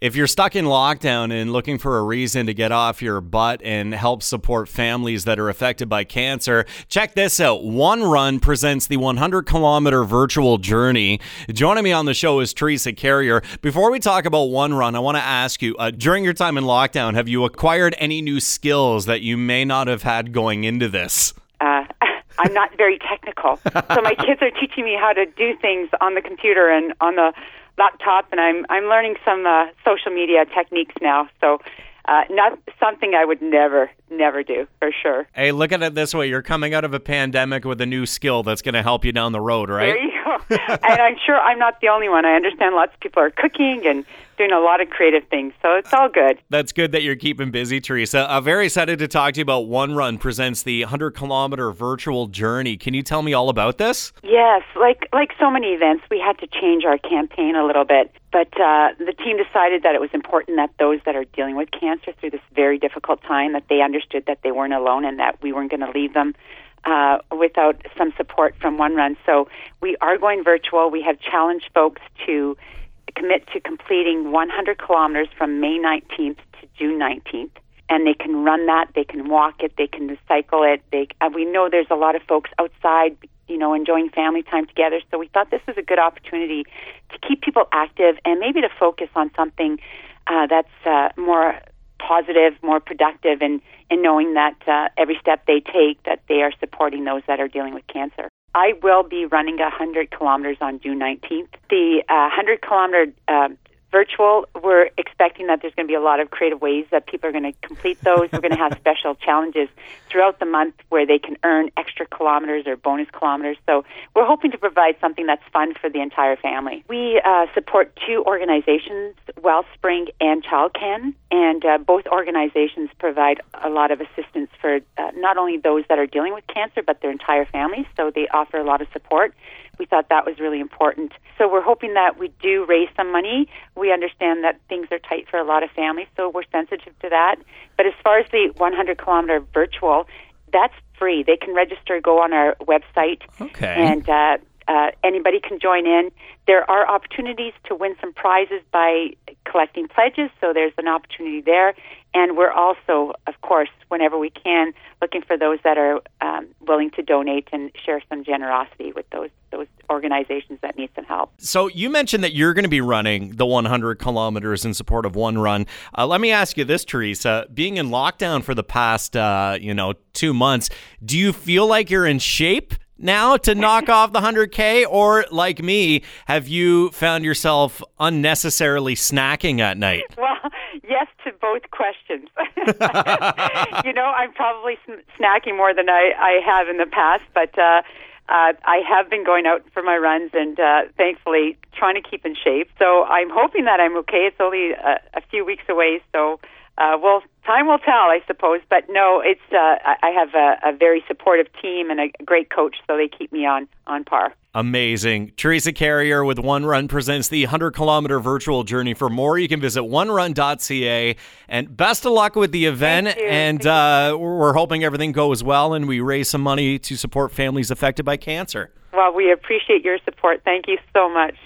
If you're stuck in lockdown and looking for a reason to get off your butt and help support families that are affected by cancer, check this out. OneRun presents the 100 kilometer virtual journey. Joining me on the show is Theresa Carrier. Before we talk about OneRun, I want to ask you uh, during your time in lockdown, have you acquired any new skills that you may not have had going into this? Uh, I'm not very technical. so my kids are teaching me how to do things on the computer and on the laptop, and I'm I'm learning some uh, social media techniques now. So. Uh, not something I would never, never do for sure. Hey, look at it this way: you're coming out of a pandemic with a new skill that's going to help you down the road, right? There you go. and I'm sure I'm not the only one. I understand lots of people are cooking and doing a lot of creative things, so it's all good. That's good that you're keeping busy, Theresa. I'm very excited to talk to you about OneRun presents the 100 kilometer virtual journey. Can you tell me all about this? Yes, like like so many events, we had to change our campaign a little bit. But uh, the team decided that it was important that those that are dealing with cancer through this very difficult time that they understood that they weren't alone and that we weren't going to leave them uh, without some support from OneRun. So we are going virtual. We have challenged folks to commit to completing 100 kilometers from May 19th to June 19th. And they can run that, they can walk it, they can cycle it. They, uh, we know there's a lot of folks outside, you know, enjoying family time together. So we thought this was a good opportunity to keep people active and maybe to focus on something uh, that's uh, more positive, more productive, and in, in knowing that uh, every step they take, that they are supporting those that are dealing with cancer. I will be running 100 kilometers on June 19th. The uh, 100 kilometer uh, virtual, we're expecting that there's going to be a lot of creative ways that people are going to complete those. we're going to have special challenges throughout the month where they can earn extra kilometers or bonus kilometers. So we're hoping to provide something that's fun for the entire family. We uh, support two organizations, Wellspring and Child ChildCan, and uh, both organizations provide a lot of assistance for uh, not only those that are dealing with cancer, but their entire families. So they offer a lot of support we thought that was really important. So we're hoping that we do raise some money. We understand that things are tight for a lot of families, so we're sensitive to that. But as far as the 100 kilometer virtual, that's free. They can register, go on our website, okay. and uh, uh, anybody can join in. There are opportunities to win some prizes by collecting pledges, so there's an opportunity there. And we're also, of course, whenever we can, looking for those that are um, willing to donate and share some generosity with those those organizations that need some help. So you mentioned that you're going to be running the 100 kilometers in support of OneRun. Uh, let me ask you this, Theresa: Being in lockdown for the past, uh, you know, two months, do you feel like you're in shape? Now to knock off the 100K? Or, like me, have you found yourself unnecessarily snacking at night? Well, yes to both questions. you know, I'm probably snacking more than I, I have in the past, but uh, uh, I have been going out for my runs and uh, thankfully trying to keep in shape. So I'm hoping that I'm okay. It's only a, a few weeks away, so uh, well, time will tell, I suppose. But no, it's uh, I have a, a very supportive team and a great coach, so they keep me on on par. Amazing. Theresa Carrier with OneRun presents the 100 kilometer virtual journey. For more, you can visit onerun.ca. And best of luck with the event. And uh, we're hoping everything goes well and we raise some money to support families affected by cancer. Well, we appreciate your support. Thank you so much.